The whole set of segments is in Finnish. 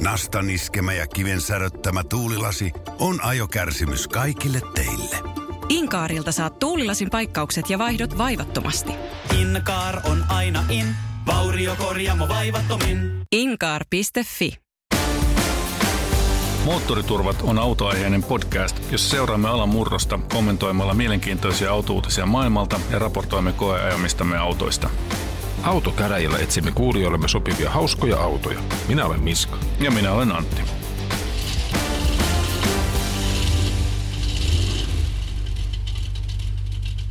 Nastan iskemä ja kiven säröttämä tuulilasi on ajokärsimys kaikille teille. Inkaarilta saat tuulilasin paikkaukset ja vaihdot vaivattomasti. Inkaar on aina in, vauriokorjaamo vaivattomin. Inkaar.fi Moottoriturvat on autoaiheinen podcast, jossa seuraamme alan murrosta kommentoimalla mielenkiintoisia autouutisia maailmalta ja raportoimme koeajamistamme autoista. Autokäräjillä etsimme kuulijoillemme sopivia hauskoja autoja. Minä olen Miska. Ja minä olen Antti.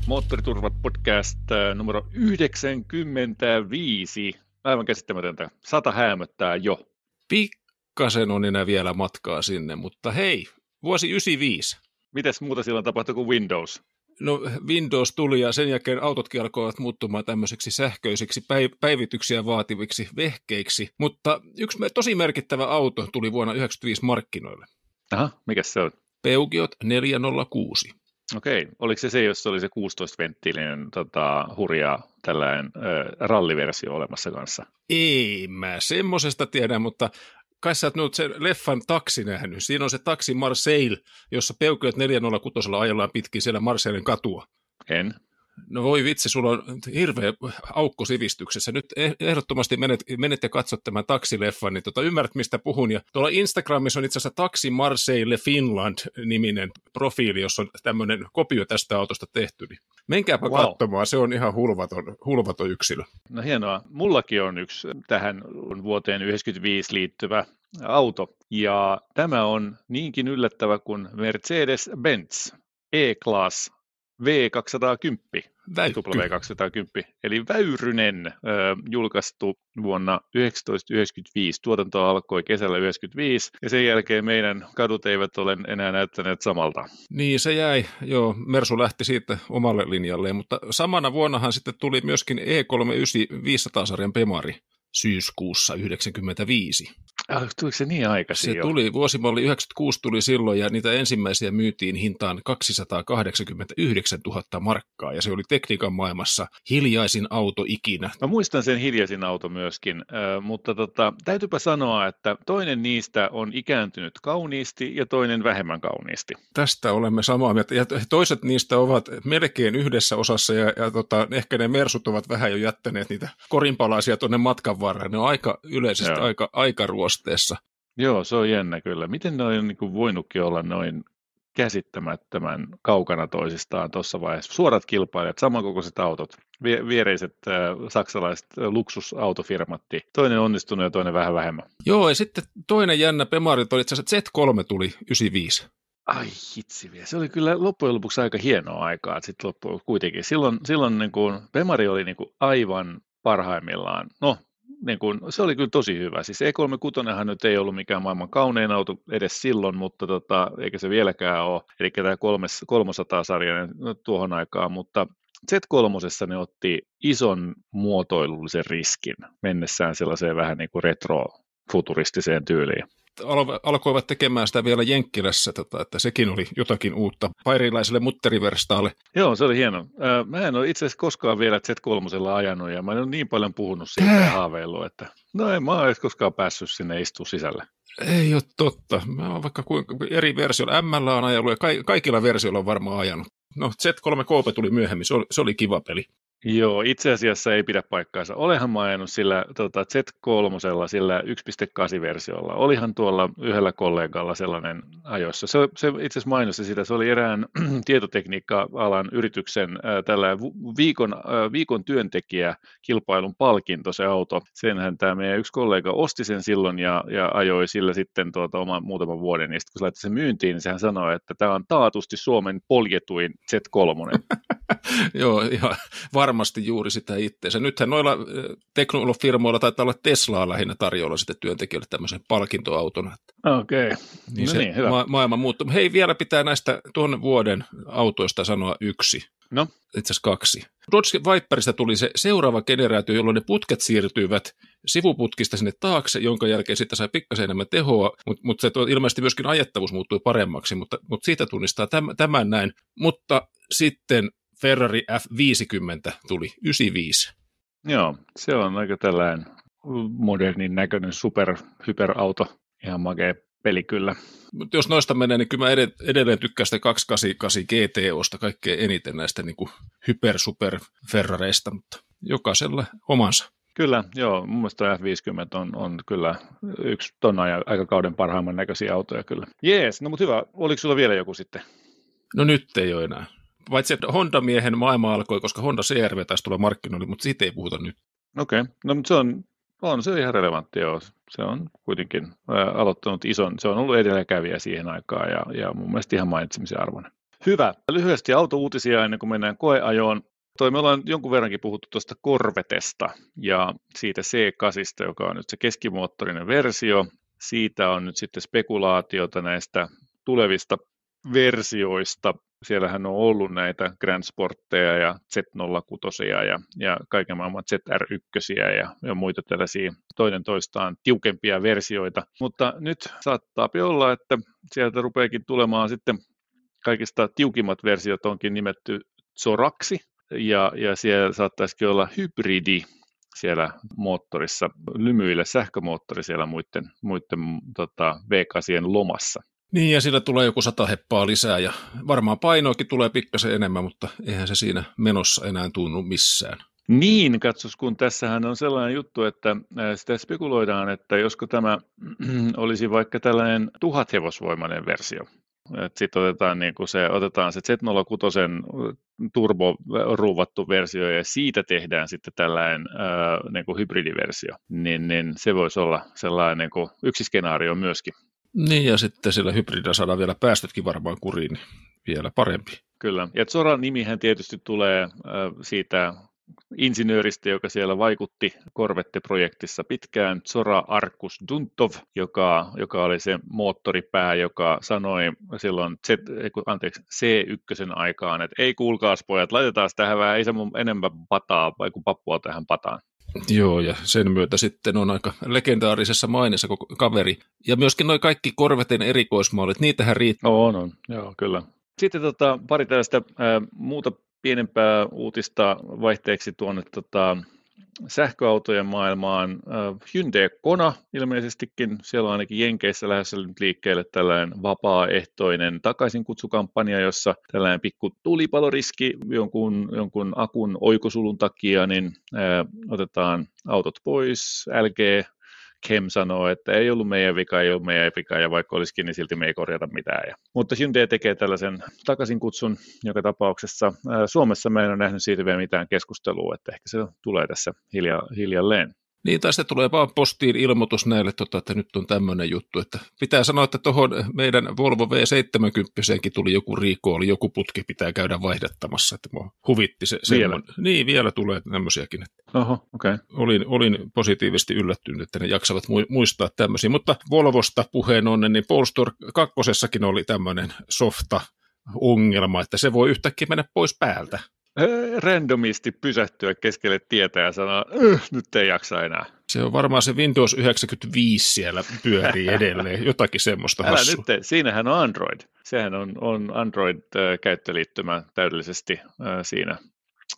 Moottoriturvat podcast äh, numero 95. Aivan käsittämätöntä. Sata häämöttää jo. Pikkasen on enää vielä matkaa sinne, mutta hei, vuosi 95. Mites muuta silloin tapahtui kuin Windows? No Windows tuli ja sen jälkeen autotkin alkoivat muuttumaan tämmöiseksi sähköisiksi päiv- päivityksiä vaativiksi vehkeiksi, mutta yksi tosi merkittävä auto tuli vuonna 1995 markkinoille. Aha, mikä se on? Peugeot 406. Okei, oliko se se, jos oli se 16-venttiilinen tota, hurja tällainen ö, ralliversio olemassa kanssa? Ei mä semmosesta tiedä, mutta kai sä oot sen leffan taksi nähnyt. Siinä on se taksi Marseille, jossa Peugeot 406 ajellaan pitkin siellä Marseillen katua. En. No voi vitsi, sulla on hirveä aukko sivistyksessä. Nyt eh- ehdottomasti menet, menet ja katsot tämän taksileffan, niin tota, ymmärrät mistä puhun. Ja tuolla Instagramissa on itse asiassa Taksi Marseille Finland-niminen profiili, jossa on tämmöinen kopio tästä autosta tehty. Niin menkääpä wow. katsomaan, se on ihan hulvaton, hulvaton yksilö. No hienoa. Mullakin on yksi tähän vuoteen 1995 liittyvä auto, ja tämä on niinkin yllättävä kuin Mercedes-Benz E-Class V210. Väykky. W210, eli Väyrynen, julkaistu vuonna 1995. Tuotanto alkoi kesällä 1995, ja sen jälkeen meidän kadut eivät ole enää näyttäneet samalta. Niin se jäi, joo, Mersu lähti siitä omalle linjalleen, mutta samana vuonnahan sitten tuli myöskin E39 500-sarjan Pemari syyskuussa 1995. Ah, tuliko se niin aikaisin Se jo? tuli, vuosimalli 96 tuli silloin ja niitä ensimmäisiä myytiin hintaan 289 000 markkaa ja se oli tekniikan maailmassa hiljaisin auto ikinä. Mä muistan sen hiljaisin auto myöskin, äh, mutta tota, täytyypä sanoa, että toinen niistä on ikääntynyt kauniisti ja toinen vähemmän kauniisti. Tästä olemme samaa mieltä. Ja toiset niistä ovat melkein yhdessä osassa ja, ja tota, ehkä ne mersut ovat vähän jo jättäneet niitä korinpalaisia tuonne matkan varrelle. Ne on aika yleisesti Joo. aika, aika ruosteessa. Joo, se on jännä kyllä. Miten ne on niin kuin voinutkin olla noin käsittämättömän kaukana toisistaan tuossa vaiheessa. Suorat kilpailijat, samankokoiset autot, vie- viereiset äh, saksalaiset äh, luksusautofirmat. Toinen onnistunut ja toinen vähän vähemmän. Joo, ja sitten toinen jännä Pemari oli itse asiassa Z3 tuli 95. Ai hitsi vielä. Se oli kyllä loppujen lopuksi aika hienoa aikaa. Sitten loppujen kuitenkin. Silloin, silloin niin kuin, Pemari oli niin kuin aivan parhaimmillaan. No, niin kuin, se oli kyllä tosi hyvä. Siis E36 nyt ei ollut mikään maailman kaunein auto edes silloin, mutta tota, eikä se vieläkään ole. Eli tämä 300-sarjainen no, tuohon aikaan, mutta Z3 ne otti ison muotoilullisen riskin mennessään sellaiseen vähän niin kuin retro-futuristiseen tyyliin. Alkoivat tekemään sitä vielä Jenkkilässä, tota, että sekin oli jotakin uutta pairilaiselle mutteriverstaalle. Joo, se oli hieno. Mä en ole itse asiassa koskaan vielä Z3 ajanut ja mä en ole niin paljon puhunut siitä ja haaveillut, että no en mä ole koskaan päässyt sinne istua sisälle. Ei ole totta. Mä oon vaikka kuinka eri versioilla. ML on ajanut ja ka- kaikilla versioilla on varmaan ajanut. No Z3 Coupe tuli myöhemmin, se oli, se oli kiva peli. Joo, itse asiassa ei pidä paikkaansa. Olehan mä ajanut sillä tota, Z3, sillä 1.8-versiolla. Olihan tuolla yhdellä kollegalla sellainen ajoissa. Se, se itse asiassa mainosti sitä, se oli erään tietotekniikka-alan yrityksen äh, tällä viikon, äh, viikon työntekijä kilpailun palkinto se auto. Senhän tämä meidän yksi kollega osti sen silloin ja, ja ajoi sillä sitten tuota, oman muutaman vuoden. Ja sitten kun se laittoi sen myyntiin, niin sehän sanoi, että tämä on taatusti Suomen poljetuin Z3. Joo, ihan varmasti juuri sitä itseensä. Nythän noilla äh, teknolofirmoilla taitaa olla Teslaa lähinnä tarjolla sitten työntekijöille tämmöisen palkintoauton. Okei, okay. Niin no se niin, hyvä. ma- maailma muuttuu. Hei, vielä pitää näistä tuon vuoden autoista sanoa yksi. No, Itse asiassa kaksi. Dodge Viperista tuli se seuraava generaatio, jolloin ne putket siirtyivät sivuputkista sinne taakse, jonka jälkeen sitten sai pikkasen enemmän tehoa, mutta mut se tuo- ilmeisesti myöskin ajettavuus muuttui paremmaksi, mutta, mutta siitä tunnistaa tämän, tämän näin. Mutta sitten Ferrari F50 tuli 95. joo, se on aika tällainen modernin näköinen super, hyperauto. ihan makea peli kyllä. Mutta jos noista menee, niin kyllä mä edelleen tykkään sitä 288 GTOsta kaikkein eniten näistä niin kuin hyper super Ferrareista, mutta jokaisella omansa. Kyllä, joo. Mun mielestä F50 on, on kyllä yksi ton aikakauden parhaimman näköisiä autoja kyllä. Jees, no mutta hyvä. Oliko sulla vielä joku sitten? No nyt ei ole enää. Paitsi että Honda-miehen maailma alkoi, koska Honda CRV taisi tulla markkinoille, mutta siitä ei puhuta nyt. Okei, okay. no mutta se on, on se ihan relevantti, joo. Se on kuitenkin ää, aloittanut ison, se on ollut edelläkävijä siihen aikaan ja, ja mun mielestä ihan mainitsemisen arvoinen. Hyvä. Lyhyesti autouutisia ennen kuin mennään koeajoon. Toi me ollaan jonkun verrankin puhuttu tuosta Corvetesta ja siitä C8, joka on nyt se keskimoottorinen versio. Siitä on nyt sitten spekulaatiota näistä tulevista versioista. Siellähän on ollut näitä Grand Sportteja ja Z06 ja, ja kaiken maailman ZR1 ja, ja muita tällaisia toinen toistaan tiukempia versioita. Mutta nyt saattaa olla, että sieltä rupeakin tulemaan sitten kaikista tiukimmat versiot onkin nimetty Zoraksi, ja, ja siellä saattaisikin olla hybridi siellä moottorissa, lymyillä sähkömoottori siellä muiden, muiden tota, V8 lomassa. Niin, ja sillä tulee joku sata heppaa lisää, ja varmaan painoakin tulee pikkasen enemmän, mutta eihän se siinä menossa enää tunnu missään. Niin, katsos, kun tässähän on sellainen juttu, että sitä spekuloidaan, että josko tämä olisi vaikka tällainen tuhat hevosvoimainen versio, sitten otetaan, niin se, otetaan se Z06 turboruuvattu versio ja siitä tehdään sitten tällainen niin hybridiversio, niin, niin se voisi olla sellainen niin yksi skenaario myöskin. Niin ja sitten sillä hybridillä saadaan vielä päästötkin varmaan kuriin, vielä parempi. Kyllä, ja Zoran nimihän tietysti tulee siitä insinööristä, joka siellä vaikutti Corvette-projektissa pitkään, Zora Arkus Duntov, joka, joka oli se moottoripää, joka sanoi silloin Z, anteeksi, C1 aikaan, että ei kuulkaas pojat, laitetaan tähän vähän ei se mun enemmän pataa, vai kuin pappua tähän pataan. Joo, ja sen myötä sitten on aika legendaarisessa mainissa koko kaveri. Ja myöskin noin kaikki Korveten erikoismallit, niitähän riittää. On, on, joo, kyllä. Sitten tota, pari tällaista ää, muuta pienempää uutista vaihteeksi tuonne tota, sähköautojen maailmaan. Hyundai Kona ilmeisestikin, siellä on ainakin Jenkeissä lähdössä nyt liikkeelle tällainen vapaaehtoinen takaisinkutsukkampanja, jossa tällainen pikku tulipaloriski jonkun, jonkun akun oikosulun takia, niin otetaan autot pois, LG Kem sanoo, että ei ollut meidän vika, ei ollut meidän vika, ja vaikka olisikin, niin silti me ei korjata mitään. Ja, mutta Hyundai tekee tällaisen takaisin kutsun joka tapauksessa. Suomessa me en ole nähnyt siitä vielä mitään keskustelua, että ehkä se tulee tässä hilja, hiljalleen. Niin, tai sitten tulee vaan postiin ilmoitus näille, tota, että nyt on tämmöinen juttu. Että pitää sanoa, että tuohon meidän Volvo V70 tuli joku riiko, oli joku putki, pitää käydä vaihdattamassa. Että mua huvitti se. Vielä? Niin, vielä tulee tämmöisiäkin. Oho, okay. olin, olin positiivisesti yllättynyt, että ne jaksavat muistaa tämmöisiä. Mutta Volvosta puheen onnen, niin Polestar 2 oli tämmöinen softa ongelma, että se voi yhtäkkiä mennä pois päältä randomisti pysähtyä keskelle tietä ja sanoa, nyt ei jaksa enää. Se on varmaan se Windows 95 siellä pyörii edelleen, jotakin semmoista Älä hassua. nyt, siinähän on Android. Sehän on, on Android-käyttöliittymä täydellisesti siinä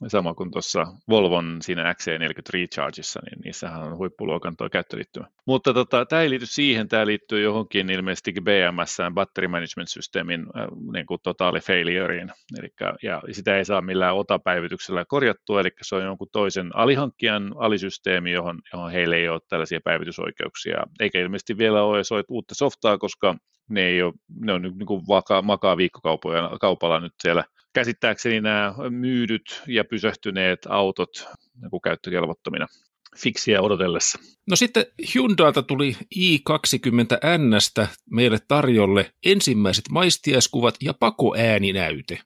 sama kuin tuossa Volvon siinä XC40 Rechargeissa, niin niissähän on huippuluokan tuo käyttöliittymä. Mutta tota, tämä ei liity siihen, tämä liittyy johonkin ilmeisesti BMS, Battery Management Systemin äh, niin kuin totaali failureen, Elikkä, ja sitä ei saa millään otapäivityksellä korjattua, eli se on jonkun toisen alihankkijan alisysteemi, johon, johon heille ei ole tällaisia päivitysoikeuksia, eikä ilmeisesti vielä ole edes uutta softaa, koska ne, ei ole, ne on niin kuin vaka, makaa viikkokaupalla nyt siellä käsittääkseni nämä myydyt ja pysähtyneet autot niin käyttökelvottomina fiksiä odotellessa. No sitten Hyundailta tuli i20Nstä meille tarjolle ensimmäiset maistiaiskuvat ja pakoääninäyte.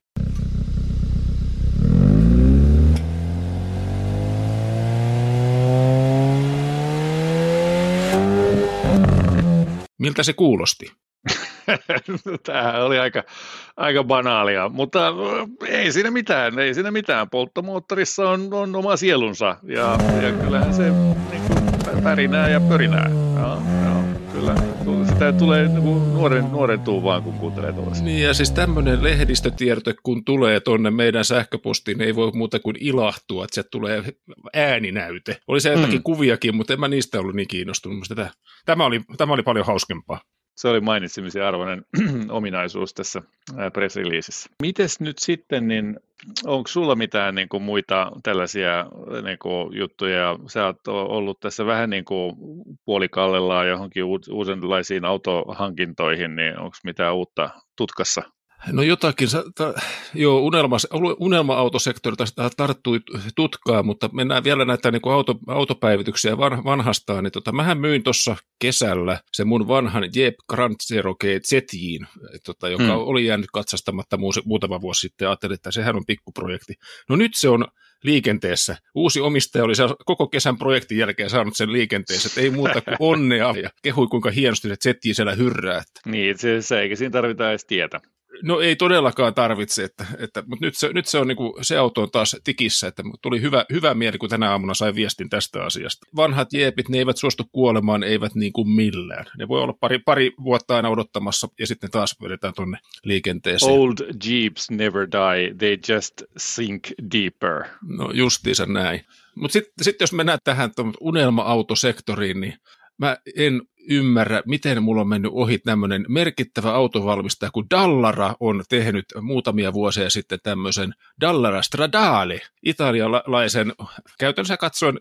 Miltä se kuulosti? Tämä oli aika, aika banaalia, mutta äh, ei siinä mitään, ei siinä mitään. Polttomoottorissa on, on oma sielunsa ja, ja kyllähän se niin kuin, pärinää ja pörinää. Joo, joo, kyllä, tämä tulee niinku nuoren, nuoren tuu vaan, kun kuuntelee tuollaista. Niin ja siis tämmöinen lehdistötiedote, kun tulee tonne meidän sähköpostiin, niin ei voi muuta kuin ilahtua, että sieltä tulee ääninäyte. Oli se jotakin mm. kuviakin, mutta en mä niistä ollut niin kiinnostunut. Tämä, tämä, oli, tämä oli paljon hauskempaa se oli mainitsemisen arvoinen ominaisuus tässä press releasessa. Mites nyt sitten, niin onko sulla mitään niin kuin, muita tällaisia niin kuin, juttuja? Sä oot ollut tässä vähän niin kuin puolikallellaan johonkin uudenlaisiin autohankintoihin, niin onko mitään uutta tutkassa? No jotakin, ta, joo, unelma, unelma-autosektori tarttui tutkaan, mutta mennään vielä näitä niin kuin auto, autopäivityksiä van, vanhastaan. Niin tota, mähän myin tuossa kesällä se mun vanhan Jeep Grand Cherokee Zetyin, tota, joka hmm. oli jäänyt katsastamatta muutama vuosi sitten. Ajattelin, että sehän on pikkuprojekti. No nyt se on liikenteessä. Uusi omistaja oli koko kesän projektin jälkeen saanut sen liikenteessä, että ei muuta kuin onnea ja kehui kuinka hienosti se Zetyi siellä hyrrää. Niin, se, se eikä siinä tarvita edes tietä. No ei todellakaan tarvitse, että, että, mutta nyt se, nyt se on niin kuin, se auto on taas tikissä, että tuli hyvä, hyvä mieli, kun tänä aamuna sai viestin tästä asiasta. Vanhat jeepit, ne eivät suostu kuolemaan, eivät niin kuin millään. Ne voi olla pari, pari vuotta aina odottamassa ja sitten taas vedetään tuonne liikenteeseen. Old jeeps never die, they just sink deeper. No justiinsa näin. Mutta sitten sit jos mennään tähän unelma-autosektoriin, niin mä en ymmärrä, miten mulla on mennyt ohi tämmöinen merkittävä autovalmistaja, kun Dallara on tehnyt muutamia vuosia sitten tämmöisen Dallara Stradale, italialaisen, käytännössä katsoen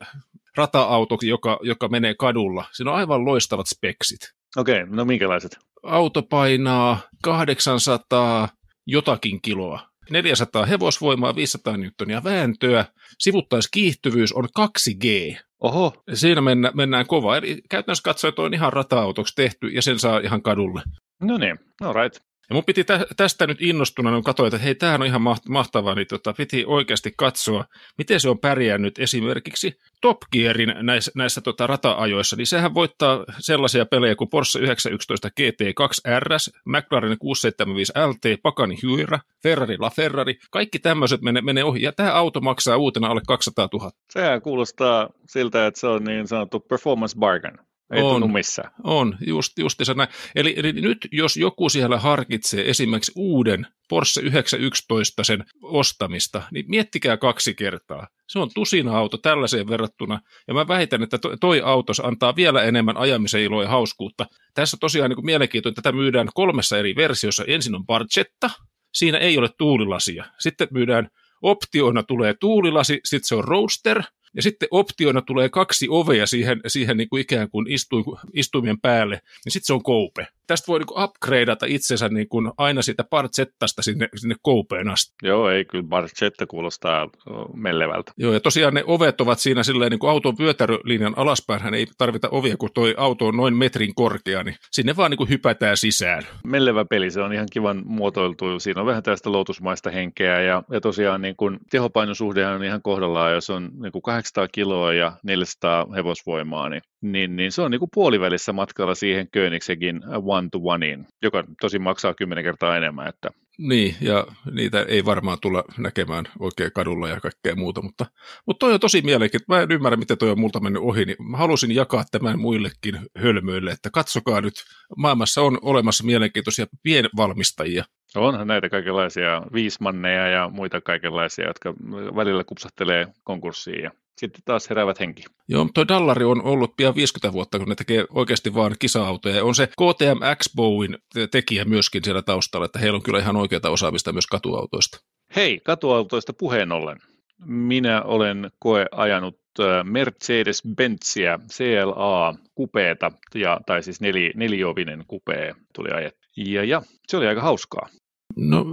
rata-auto, joka, joka menee kadulla. Siinä on aivan loistavat speksit. Okei, okay, no minkälaiset? Auto painaa 800 jotakin kiloa. 400 hevosvoimaa, 500 newtonia vääntöä, sivuttaiskiihtyvyys on 2G. Oho. Siinä mennä, mennään kova. Eli käytännössä katsoen on ihan rata-autoksi tehty ja sen saa ihan kadulle. No niin, all right. Ja mun piti tä- tästä nyt innostuna, kun katsoin, että hei, tämähän on ihan mahtavaa, niin tota, piti oikeasti katsoa, miten se on pärjännyt esimerkiksi Top Gearin näissä, näissä tota, rata-ajoissa, niin sehän voittaa sellaisia pelejä kuin Porsche 911 GT2 RS, McLaren 675 LT, Pagani Huira, Ferrari La Ferrari, kaikki tämmöiset menee, menee ohi, ja tämä auto maksaa uutena alle 200 000. Sehän kuulostaa siltä, että se on niin sanottu performance bargain. Ei on, tunnu missään. On, just, justiinsa näin. Eli, eli nyt jos joku siellä harkitsee esimerkiksi uuden Porsche 911 sen ostamista, niin miettikää kaksi kertaa. Se on tusina auto tällaiseen verrattuna, ja mä väitän, että toi auto antaa vielä enemmän ajamisen iloa ja hauskuutta. Tässä tosiaan niin mielenkiintoista, että tätä myydään kolmessa eri versiossa. Ensin on Barchetta, siinä ei ole tuulilasia. Sitten myydään optiona tulee tuulilasi, sitten se on Roadster – ja sitten optiona tulee kaksi ovea siihen, siihen niin kuin ikään kuin istuin, istuimien päälle, niin sitten se on koupe tästä voi niin upgradeata itsensä niin kuin aina siitä Barzettasta sinne, sinne Koupeen asti. Joo, ei kyllä Barzetta kuulostaa mellevältä. Joo, ja tosiaan ne ovet ovat siinä silleen niin kuin auton pyötärylinjan alaspäin, ei tarvita ovia, kun toi auto on noin metrin korkea, niin sinne vaan niin kuin hypätään sisään. Mellevä peli, se on ihan kivan muotoiltu. Siinä on vähän tästä lotusmaista henkeä, ja, ja tosiaan niin kuin tehopainosuhde on ihan kohdallaan, jos on niin kuin 800 kiloa ja 400 hevosvoimaa, niin, niin, niin se on niin kuin puolivälissä matkalla siihen Königsekin one-to-oneiin, joka tosi maksaa kymmenen kertaa enemmän. Että... Niin, ja niitä ei varmaan tulla näkemään oikein kadulla ja kaikkea muuta, mutta, mutta toi on tosi mielenkiintoista. Mä en ymmärrä, miten toi on multa mennyt ohi, niin mä halusin jakaa tämän muillekin hölmöille, että katsokaa nyt, maailmassa on olemassa mielenkiintoisia pienvalmistajia, Onhan näitä kaikenlaisia viismanneja ja muita kaikenlaisia, jotka välillä kupsahtelee konkurssiin ja sitten taas heräävät henki. Joo, toi Dallari on ollut pian 50 vuotta, kun ne tekee oikeasti vaan kisa-autoja. On se KTM X-Bowin tekijä myöskin siellä taustalla, että heillä on kyllä ihan oikeata osaamista myös katuautoista. Hei, katuautoista puheen ollen. Minä olen koe ajanut Mercedes-Benzia CLA kupeeta, ja, tai siis neli, neliovinen kupee tuli ajettu. Ja, ja se oli aika hauskaa. No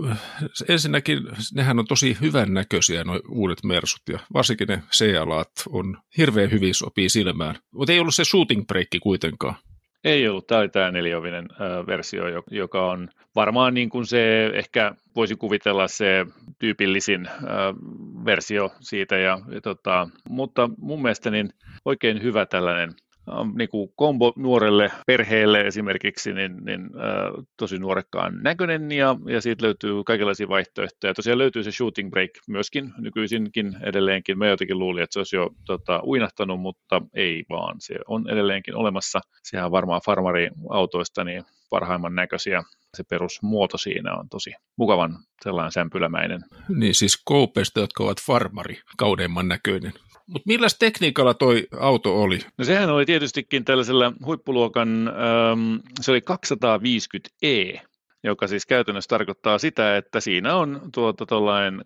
ensinnäkin nehän on tosi hyvän näköisiä nuo uudet Mersut ja varsinkin ne C-alat on hirveän hyvin sopii silmään. Mutta ei ollut se shooting break kuitenkaan. Ei ollut, tämä oli tämä neliovinen versio, joka on varmaan niin kuin se, ehkä voisi kuvitella se tyypillisin versio siitä, ja, ja tota, mutta mun mielestä niin oikein hyvä tällainen niin kuin kombo nuorelle perheelle esimerkiksi, niin, niin äh, tosi nuorekkaan näköinen ja, ja siitä löytyy kaikenlaisia vaihtoehtoja. Tosiaan löytyy se shooting break myöskin nykyisinkin edelleenkin. Mä jotenkin luulin, että se olisi jo tota, uinahtanut, mutta ei vaan. Se on edelleenkin olemassa. Sehän on varmaan farmariautoista niin parhaimman näköisiä. Se perusmuoto siinä on tosi mukavan sellainen sämpylämäinen. Niin siis koupeista, jotka ovat farmari, kaudeimman näköinen. Mutta millä tekniikalla toi auto oli? No sehän oli tietystikin tällaisella huippuluokan, ähm, se oli 250e, joka siis käytännössä tarkoittaa sitä, että siinä on tuota tuollainen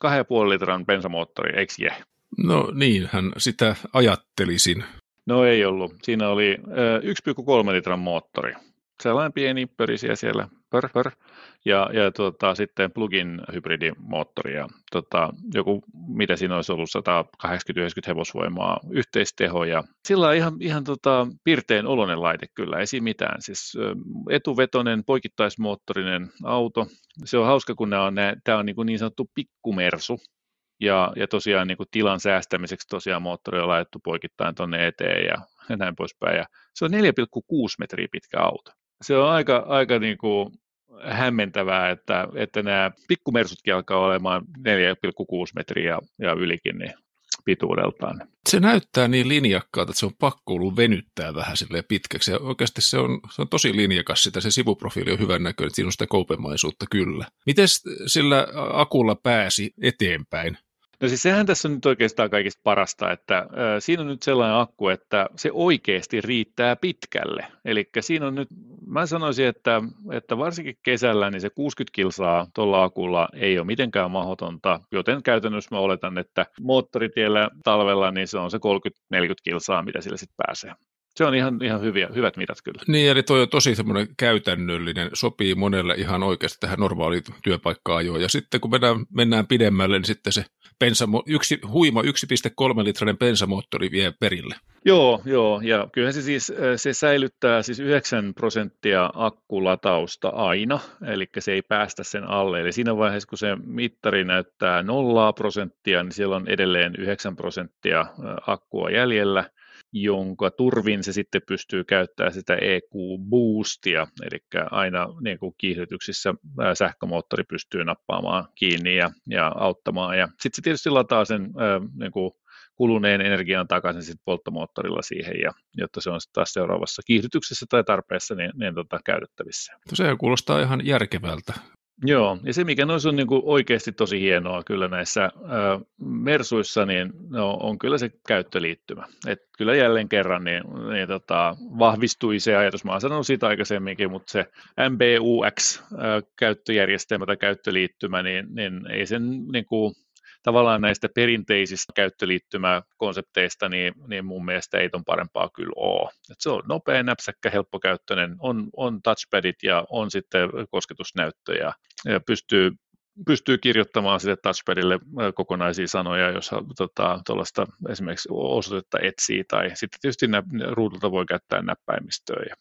2,5 litran bensamoottori, eikö je? No niin, hän sitä ajattelisin. No ei ollut. Siinä oli äh, 1,3 litran moottori. Sellainen pieni pörisiä siellä, pör, pör ja, ja tota, sitten plugin hybridimoottori ja tota, joku, mitä siinä olisi ollut, 180-90 hevosvoimaa, yhteisteho ja sillä on ihan, ihan tota, pirteen oloinen laite kyllä, ei siinä mitään. Siis etuvetonen poikittaismoottorinen auto, se on hauska, kun nämä on, tämä on niin, kuin niin sanottu pikkumersu, ja, ja tosiaan niin kuin tilan säästämiseksi tosiaan moottori on laitettu poikittain tuonne eteen ja näin poispäin. Ja se on 4,6 metriä pitkä auto. Se on aika, aika niin kuin hämmentävää, että, että nämä pikkumersutkin alkaa olemaan 4,6 metriä ja ylikin niin pituudeltaan. Se näyttää niin linjakkaalta, että se on pakko ollut venyttää vähän sille pitkäksi. Ja oikeasti se on, se on tosi linjakas sitä, se sivuprofiili on hyvän näköinen, siinä on sitä kyllä. Miten sillä akulla pääsi eteenpäin? No siis sehän tässä on nyt oikeastaan kaikista parasta, että siinä on nyt sellainen akku, että se oikeasti riittää pitkälle. Eli siinä on nyt, mä sanoisin, että, että varsinkin kesällä niin se 60 kilsaa tuolla akulla ei ole mitenkään mahdotonta, joten käytännössä mä oletan, että moottoritiellä talvella niin se on se 30-40 kilsaa, mitä sillä sitten pääsee. Se on ihan, ihan hyviä, hyvät mitat kyllä. Niin, eli toi on tosi semmoinen käytännöllinen, sopii monelle ihan oikeasti tähän normaaliin työpaikka-ajoon. Ja sitten kun mennään, mennään pidemmälle, niin sitten se bensamo, yksi, huima 1,3 litrainen bensamoottori vie perille. Joo, joo, ja kyllähän se siis se säilyttää siis 9 prosenttia akkulatausta aina, eli se ei päästä sen alle. Eli siinä vaiheessa, kun se mittari näyttää nollaa prosenttia, niin siellä on edelleen 9 prosenttia akkua jäljellä, jonka turvin se sitten pystyy käyttämään sitä EQ-boostia, eli aina niin kuin kiihdytyksissä sähkömoottori pystyy nappaamaan kiinni ja, ja auttamaan. Ja sitten se tietysti lataa sen niin kuin kuluneen energian takaisin sitten polttomoottorilla siihen, ja, jotta se on sitten taas seuraavassa kiihdytyksessä tai tarpeessa niin, niin tota, käytettävissä. Se kuulostaa ihan järkevältä. Joo, ja se mikä noissa on niin kuin oikeasti tosi hienoa kyllä näissä ö, Mersuissa, niin no, on kyllä se käyttöliittymä. Et kyllä jälleen kerran niin, niin tota, vahvistui se ajatus, mä oon sanonut siitä aikaisemminkin, mutta se MBUX-käyttöjärjestelmä tai käyttöliittymä, niin, niin ei sen niin kuin, tavallaan näistä perinteisistä käyttöliittymäkonsepteista, niin, niin mun mielestä ei ton parempaa kyllä ole. Et se on nopea, näpsäkkä, helppokäyttöinen, on, on touchpadit ja on sitten kosketusnäyttö ja, ja pystyy pystyy kirjoittamaan sitten touchpadille kokonaisia sanoja, jos tota, tuollaista esimerkiksi osoitetta etsii, tai sitten tietysti ruudulta voi käyttää näppäimistöä.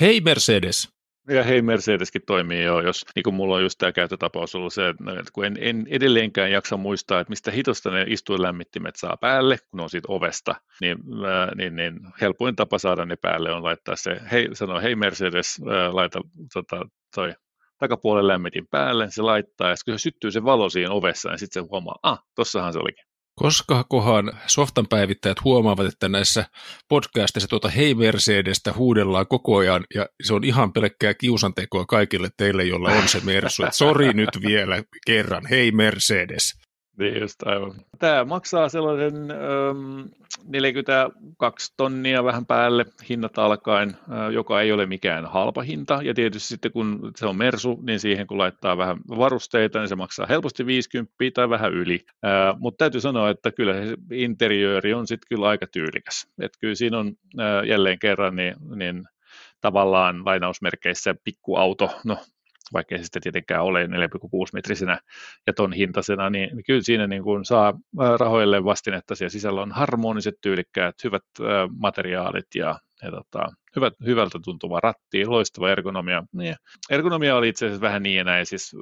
Hei Mercedes, ja hei, Mercedeskin toimii jo, jos niin kuin mulla on just tämä käyttötapaus ollut se, että kun en, en edelleenkään jaksa muistaa, että mistä hitosta ne istuinlämmittimet saa päälle, kun on siitä ovesta, niin, ää, niin, niin helpoin tapa saada ne päälle on laittaa se, hei, sanoo, hei Mercedes, ää, laita tota, toi takapuolen lämmitin päälle, se laittaa, ja kun se syttyy se valo siinä ovessa, niin sitten se huomaa, ah, tossahan se olikin. Koska kohan softan päivittäjät huomaavat, että näissä podcasteissa tuota hei Mercedestä huudellaan koko ajan, ja se on ihan pelkkää kiusantekoa kaikille teille, joilla on se Mersu. Sori nyt vielä kerran, hei Mercedes. Niin just aivan. Tämä maksaa sellaisen ähm, 42 tonnia vähän päälle hinnat alkaen, äh, joka ei ole mikään halpa hinta. Ja tietysti sitten kun se on Mersu, niin siihen kun laittaa vähän varusteita, niin se maksaa helposti 50 tai vähän yli. Äh, Mutta täytyy sanoa, että kyllä se interiööri on sitten kyllä aika tyylikäs. Että kyllä siinä on äh, jälleen kerran niin, niin tavallaan lainausmerkeissä pikkuauto, no vaikka se sitten tietenkään ole 4,6 metrisenä ja ton hintaisena, niin kyllä siinä niin kuin saa rahoille vastinetta. Siellä sisällä on harmoniset, tyylikkäät, hyvät materiaalit ja, ja tota, hyvät, hyvältä tuntuva ratti, loistava ergonomia. Niin, ergonomia oli itse asiassa vähän niin ja näin, siis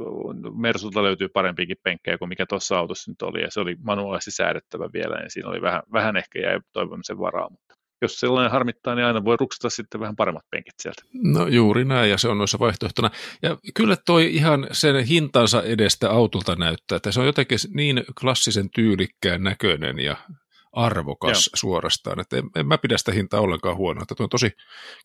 Mersulta löytyy parempikin penkkejä kuin mikä tuossa autossa nyt oli, ja se oli manuaalisesti säädettävä vielä, niin siinä oli vähän, vähän ehkä jäi toivomisen varaa, mutta jos sellainen harmittaa, niin aina voi ruksata sitten vähän paremmat penkit sieltä. No juuri näin, ja se on noissa vaihtoehtona. Ja kyllä toi ihan sen hintansa edestä autolta näyttää, että se on jotenkin niin klassisen tyylikkään näköinen ja arvokas Joo. suorastaan. Että en, en mä pidä sitä hintaa ollenkaan huonoa. Että on tosi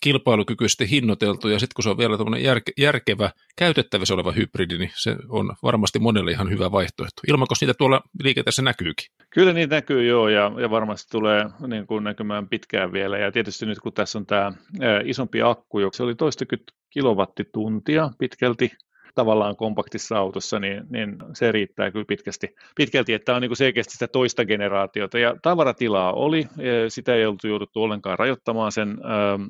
kilpailukykyisesti hinnoiteltu ja sitten kun se on vielä tämmöinen järke, järkevä, käytettävissä oleva hybridi, niin se on varmasti monelle ihan hyvä vaihtoehto. Ilman, koska niitä tuolla liikenteessä näkyykin. Kyllä niitä näkyy joo ja, ja varmasti tulee niin kuin näkymään pitkään vielä. Ja tietysti nyt kun tässä on tämä isompi akku, joka se oli toistakymmentä kilowattituntia pitkälti, tavallaan kompaktissa autossa, niin, niin se riittää kyllä pitkästi, pitkälti, että on niin kuin selkeästi sitä toista generaatiota. Ja tavaratilaa oli, sitä ei ollut jouduttu ollenkaan rajoittamaan sen,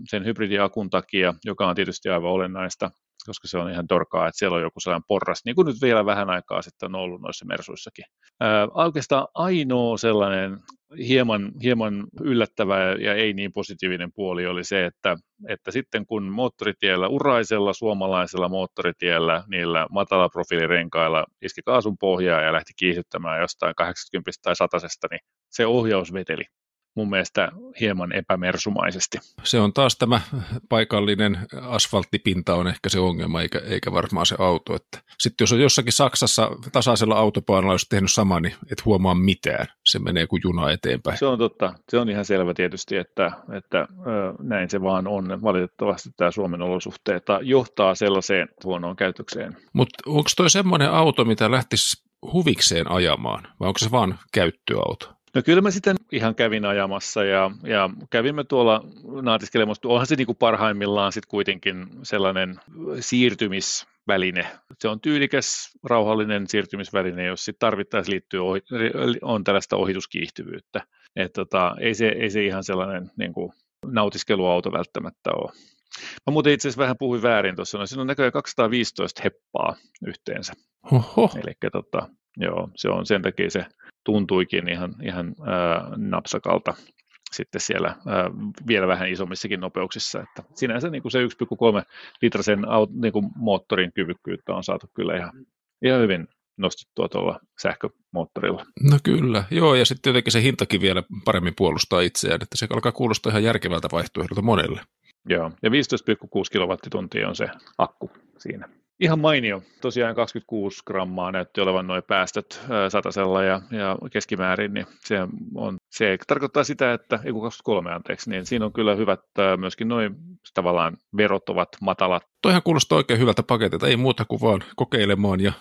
sen hybridiakun takia, joka on tietysti aivan olennaista, koska se on ihan torkaa, että siellä on joku sellainen porras, niin kuin nyt vielä vähän aikaa sitten on ollut noissa mersuissakin. Ää, oikeastaan ainoa sellainen hieman, hieman yllättävä ja ei niin positiivinen puoli oli se, että, että sitten kun moottoritiellä, uraisella suomalaisella moottoritiellä, niillä matalaprofiilirenkailla iski kaasun pohjaa ja lähti kiihdyttämään jostain 80 tai 100, niin se ohjaus veteli mun mielestä hieman epämersumaisesti. Se on taas tämä paikallinen asfalttipinta on ehkä se ongelma, eikä, eikä varmaan se auto. Että sitten jos on jossakin Saksassa tasaisella autopaanalla, jos tehnyt sama, niin et huomaa mitään. Se menee kuin juna eteenpäin. Se on totta. Se on ihan selvä tietysti, että, että näin se vaan on. Valitettavasti tämä Suomen olosuhteet johtaa sellaiseen huonoon käytökseen. Mutta onko toi semmoinen auto, mitä lähtisi huvikseen ajamaan, vai onko se vaan käyttöauto? No kyllä mä sitten ihan kävin ajamassa ja, ja kävimme tuolla naatiskelemassa. Onhan se niin kuin parhaimmillaan sitten kuitenkin sellainen siirtymisväline. Se on tyylikäs, rauhallinen siirtymisväline, jos sitten tarvittaisiin liittyy, ohi, on tällaista ohituskiihtyvyyttä. Et tota, ei, se, ei se ihan sellainen niin kuin nautiskeluauto välttämättä ole. Mä muuten itse asiassa vähän puhuin väärin tuossa. No, siinä on näköjään 215 heppaa yhteensä. Eli tota, joo, se on sen takia se tuntuikin ihan, ihan ää, napsakalta sitten siellä ää, vielä vähän isommissakin nopeuksissa. Että sinänsä niin kuin se 1,3 litrasen niin kuin moottorin kyvykkyyttä on saatu kyllä ihan, ihan hyvin nostettua tuolla sähkömoottorilla. No kyllä, joo, ja sitten jotenkin se hintakin vielä paremmin puolustaa itseään, että se alkaa kuulostaa ihan järkevältä vaihtoehdolta monelle. Joo, ja 15,6 kilowattituntia on se akku siinä ihan mainio. Tosiaan 26 grammaa näytti olevan noin päästöt satasella ja, ja keskimäärin, niin se, on, se tarkoittaa sitä, että, ei 23 anteeksi, niin siinä on kyllä hyvät myöskin noin tavallaan verot ovat matalat. Toihan kuulostaa oikein hyvältä paketilta, ei muuta kuin vaan kokeilemaan ja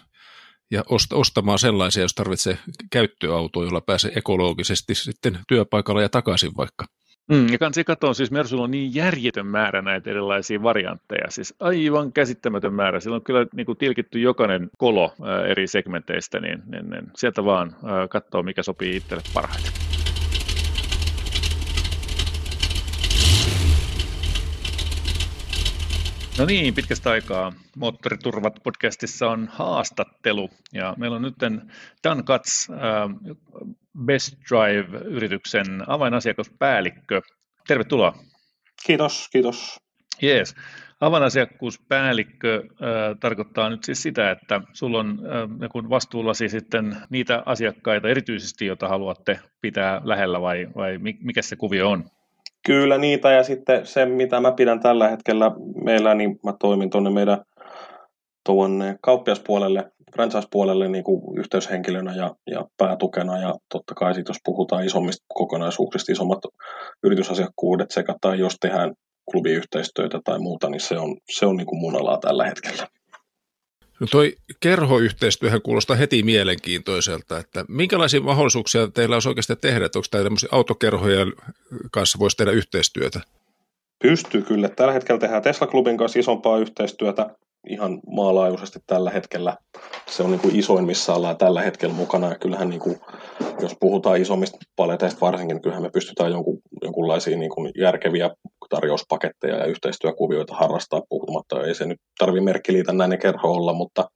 ja ostamaan sellaisia, jos tarvitsee käyttöautoa, jolla pääsee ekologisesti sitten työpaikalla ja takaisin vaikka. Mm, ja kansi katsoa, siis Mersulla on niin järjetön määrä näitä erilaisia variantteja, siis aivan käsittämätön määrä. Sillä on kyllä niin kuin tilkitty jokainen kolo ää, eri segmenteistä, niin, niin, niin sieltä vaan katsoa, mikä sopii itselle parhaiten. No niin, pitkästä aikaa Moottoriturvat podcastissa on haastattelu ja meillä on nyt Dan Katz, äh, Best Drive-yrityksen avainasiakaspäällikkö. Tervetuloa. Kiitos, kiitos. Jees. Avainasiakkuuspäällikkö äh, tarkoittaa nyt siis sitä, että sulla on äh, kun vastuullasi sitten niitä asiakkaita erityisesti, joita haluatte pitää lähellä vai, vai mikä se kuvio on? Kyllä niitä ja sitten se, mitä mä pidän tällä hetkellä meillä, niin mä toimin tuonne meidän tuonne kauppiaspuolelle, franchise-puolelle niin kuin yhteyshenkilönä ja, ja päätukena ja totta kai sit, jos puhutaan isommista kokonaisuuksista, isommat yritysasiakkuudet sekä tai jos tehdään klubiyhteistyötä tai muuta, niin se on, se on niin kuin mun alaa tällä hetkellä. No toi kerhoyhteistyöhän kuulostaa heti mielenkiintoiselta, että minkälaisia mahdollisuuksia teillä olisi oikeasti tehdä, että onko tämä tämmöisiä autokerhoja kanssa voisi tehdä yhteistyötä? Pystyy kyllä. Tällä hetkellä tehdään Tesla-klubin kanssa isompaa yhteistyötä ihan maalajuisesti tällä hetkellä. Se on niin kuin isoin, missä ollaan tällä hetkellä mukana. Ja kyllähän, niin kuin, jos puhutaan isommista paleteista varsinkin, niin kyllähän me pystytään jonkun, jonkunlaisia niin kuin järkeviä tarjouspaketteja ja yhteistyökuvioita harrastaa puhumatta. Ei se nyt tarvi merkkiliitä näin kerho olla, mutta,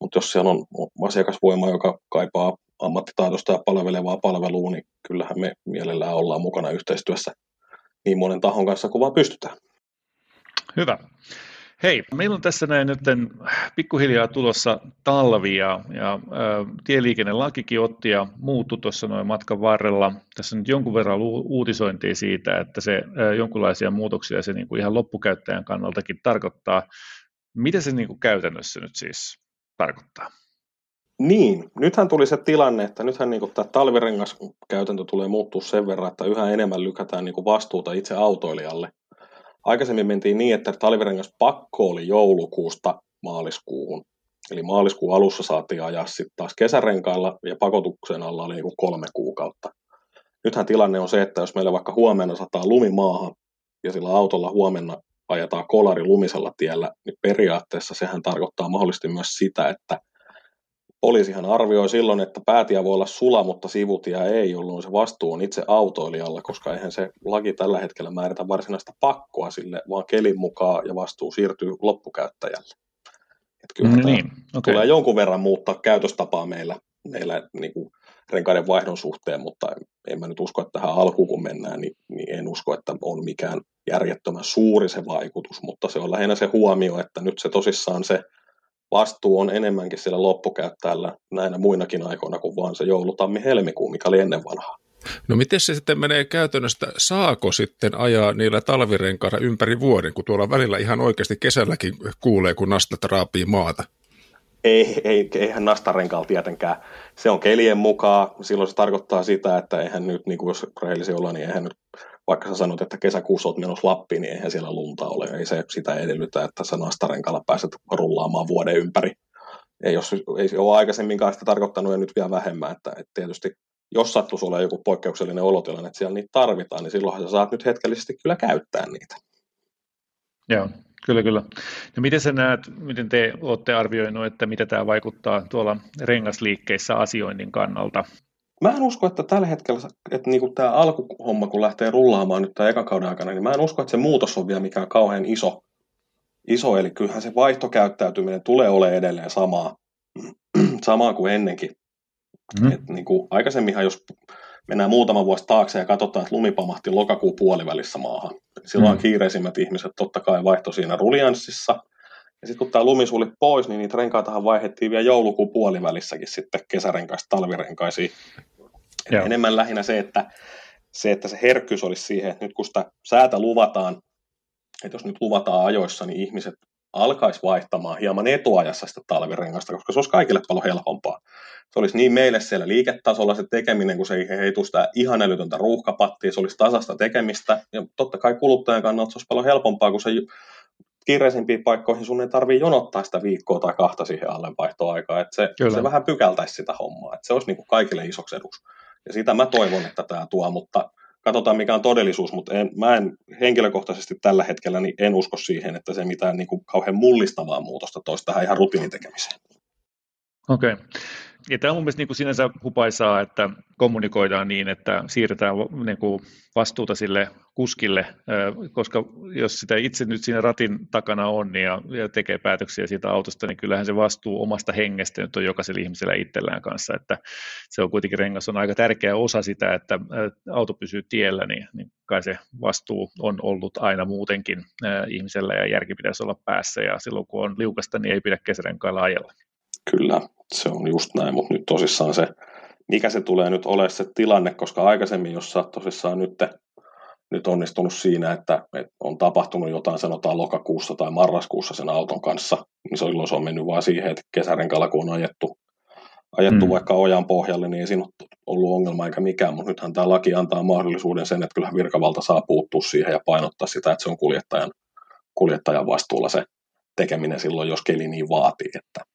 mutta jos siellä on asiakasvoima, joka kaipaa ammattitaitoista ja palvelevaa palvelua, niin kyllähän me mielellään ollaan mukana yhteistyössä niin monen tahon kanssa kuin vaan pystytään. Hyvä. Hei, meillä on tässä näin nyt pikkuhiljaa tulossa talvia ja ä, tieliikennelakikin otti ja muuttui tuossa noin matkan varrella. Tässä nyt jonkun verran uutisointia siitä, että se ä, jonkinlaisia muutoksia se niin kuin ihan loppukäyttäjän kannaltakin tarkoittaa. Mitä se niin kuin käytännössä nyt siis tarkoittaa? Niin, nythän tuli se tilanne, että nythän niin tämä talvirengaskäytäntö tulee muuttua sen verran, että yhä enemmän lykätään niin vastuuta itse autoilijalle. Aikaisemmin mentiin niin, että talvirengas pakko oli joulukuusta maaliskuuhun. Eli maaliskuun alussa saatiin ajaa sitten taas kesärenkailla ja pakotuksen alla oli niin kolme kuukautta. Nythän tilanne on se, että jos meillä vaikka huomenna sataa lumimaahan ja sillä autolla huomenna ajetaan kolari lumisella tiellä, niin periaatteessa sehän tarkoittaa mahdollisesti myös sitä, että poliisihan arvioi silloin, että päätie voi olla sula, mutta sivutia ei, jolloin se vastuu on itse autoilijalla, koska eihän se laki tällä hetkellä määritä varsinaista pakkoa sille, vaan kelin mukaan ja vastuu siirtyy loppukäyttäjälle. Että kyllä no niin, okay. tulee jonkun verran muuttaa käytöstapaa meillä, meillä niin kuin renkaiden vaihdon suhteen, mutta en mä nyt usko, että tähän alkuun kun mennään, niin, niin en usko, että on mikään järjettömän suuri se vaikutus, mutta se on lähinnä se huomio, että nyt se tosissaan se vastuu on enemmänkin siellä loppukäyttäjällä näinä muinakin aikoina kuin vaan se joulutammi-helmikuu, mikä oli ennen vanhaa. No miten se sitten menee käytännössä, saako sitten ajaa niillä talvirenkailla ympäri vuoden, kun tuolla välillä ihan oikeasti kesälläkin kuulee, kun nastat raapii maata? Ei, ei, eihän nastarenkaalla tietenkään. Se on kelien mukaan. Silloin se tarkoittaa sitä, että eihän nyt, niin kuin jos rehellisiä olla, niin eihän nyt, vaikka sä sanot, että kesäkuussa olet menossa Lappiin, niin eihän siellä lunta ole. Ei se sitä edellytä, että sä nastarenkaalla pääset rullaamaan vuoden ympäri. Ei, jos, ei se ole aikaisemminkaan sitä tarkoittanut ja nyt vielä vähemmän, että, että tietysti jos sattuisi olla joku poikkeuksellinen olotilanne, että siellä niitä tarvitaan, niin silloinhan sä saat nyt hetkellisesti kyllä käyttää niitä. Joo, Kyllä, kyllä. No miten sä näet, miten te olette arvioinut, että mitä tämä vaikuttaa tuolla rengasliikkeissä asioinnin kannalta? Mä en usko, että tällä hetkellä, että niinku tämä alkuhomma, kun lähtee rullaamaan nyt tämän ekan kauden aikana, niin mä en usko, että se muutos on vielä mikään kauhean iso. iso eli kyllähän se vaihtokäyttäytyminen tulee olemaan edelleen samaa, samaa kuin ennenkin. Mm-hmm. Et niinku, aikaisemminhan, jos mennään muutama vuosi taakse ja katsotaan, että lumi pamahti lokakuun puolivälissä maahan. Silloin mm. kiireisimmät ihmiset totta kai vaihto siinä rulianssissa. Ja sitten kun tämä lumi suli pois, niin niitä renkaitahan vaihdettiin vielä joulukuun puolivälissäkin sitten kesärenkaista talvirenkaisiin. Enemmän lähinnä se että, se, että se herkkyys olisi siihen, että nyt kun sitä säätä luvataan, että jos nyt luvataan ajoissa, niin ihmiset alkaisi vaihtamaan hieman etuajassa sitä talvirengasta, koska se olisi kaikille paljon helpompaa. Se olisi niin meille siellä liiketasolla se tekeminen, kun se ei tule sitä ihan älytöntä ruuhkapattia, se olisi tasasta tekemistä, ja totta kai kuluttajan kannalta se olisi paljon helpompaa, kun se kiireisimpiin paikkoihin sun ei tarvii jonottaa sitä viikkoa tai kahta siihen alle vaihtoaikaa, että se, se vähän pykältäisi sitä hommaa, että se olisi niin kuin kaikille isoksi eduksi. Ja sitä mä toivon, että tämä tuo, mutta katsotaan mikä on todellisuus, mutta en, mä en henkilökohtaisesti tällä hetkellä niin en usko siihen, että se mitään niin kuin kauhean mullistavaa muutosta toisi tähän ihan rutiinitekemiseen. Okei. Okay. Ja tämä on mun mielestä niin kuin sinänsä hupaisaa, että kommunikoidaan niin, että siirretään niin kuin vastuuta sille kuskille, koska jos sitä itse nyt siinä ratin takana on niin ja, tekee päätöksiä siitä autosta, niin kyllähän se vastuu omasta hengestä nyt on jokaisella ihmisellä itsellään kanssa, että se on kuitenkin rengas on aika tärkeä osa sitä, että auto pysyy tiellä, niin, niin kai se vastuu on ollut aina muutenkin ihmisellä ja järki pitäisi olla päässä ja silloin kun on liukasta, niin ei pidä kesärenkailla ajella. Kyllä, se on just näin, mutta nyt tosissaan se, mikä se tulee nyt olemaan se tilanne, koska aikaisemmin, jos sä tosissaan nyt, nyt onnistunut siinä, että, on tapahtunut jotain, sanotaan lokakuussa tai marraskuussa sen auton kanssa, niin silloin se on mennyt vain siihen, että kesärenkaalla kun on ajettu, ajettu mm. vaikka ojan pohjalle, niin ei siinä ollut ongelma eikä mikään, mutta nythän tämä laki antaa mahdollisuuden sen, että kyllähän virkavalta saa puuttua siihen ja painottaa sitä, että se on kuljettajan, kuljettajan vastuulla se tekeminen silloin, jos keli niin vaatii, että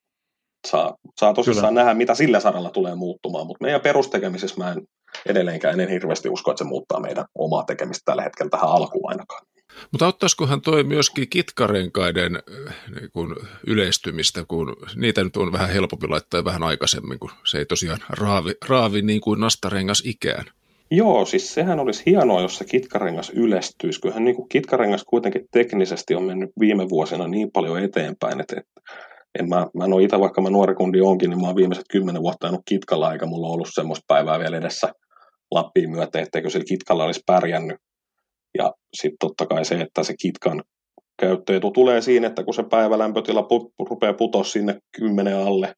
saa, saa tosissaan Kyllä. nähdä, mitä sillä saralla tulee muuttumaan, mutta meidän perustekemisessä mä en edelleenkään en hirveästi usko, että se muuttaa meidän omaa tekemistä tällä hetkellä tähän alkuun ainakaan. Mutta auttaisikohan toi myöskin kitkarenkaiden äh, niin kun yleistymistä, kun niitä nyt on vähän helpompi laittaa vähän aikaisemmin, kun se ei tosiaan raavi, raavi niin kuin nastarengas ikään. Joo, siis sehän olisi hienoa, jos se kitkarengas yleistyisi. Kyllähän niin kuin kitkarengas kuitenkin teknisesti on mennyt viime vuosina niin paljon eteenpäin, että, että en mä, mä en ole itse, vaikka mä nuori kundi onkin, niin mä oon viimeiset kymmenen vuotta ajanut kitkalla, eikä mulla ollut semmoista päivää vielä edessä Lappiin myötä, etteikö sillä kitkalla olisi pärjännyt. Ja sitten totta kai se, että se kitkan käyttöetu tulee siinä, että kun se päivälämpötila pu, rupeaa putoa sinne kymmenen alle,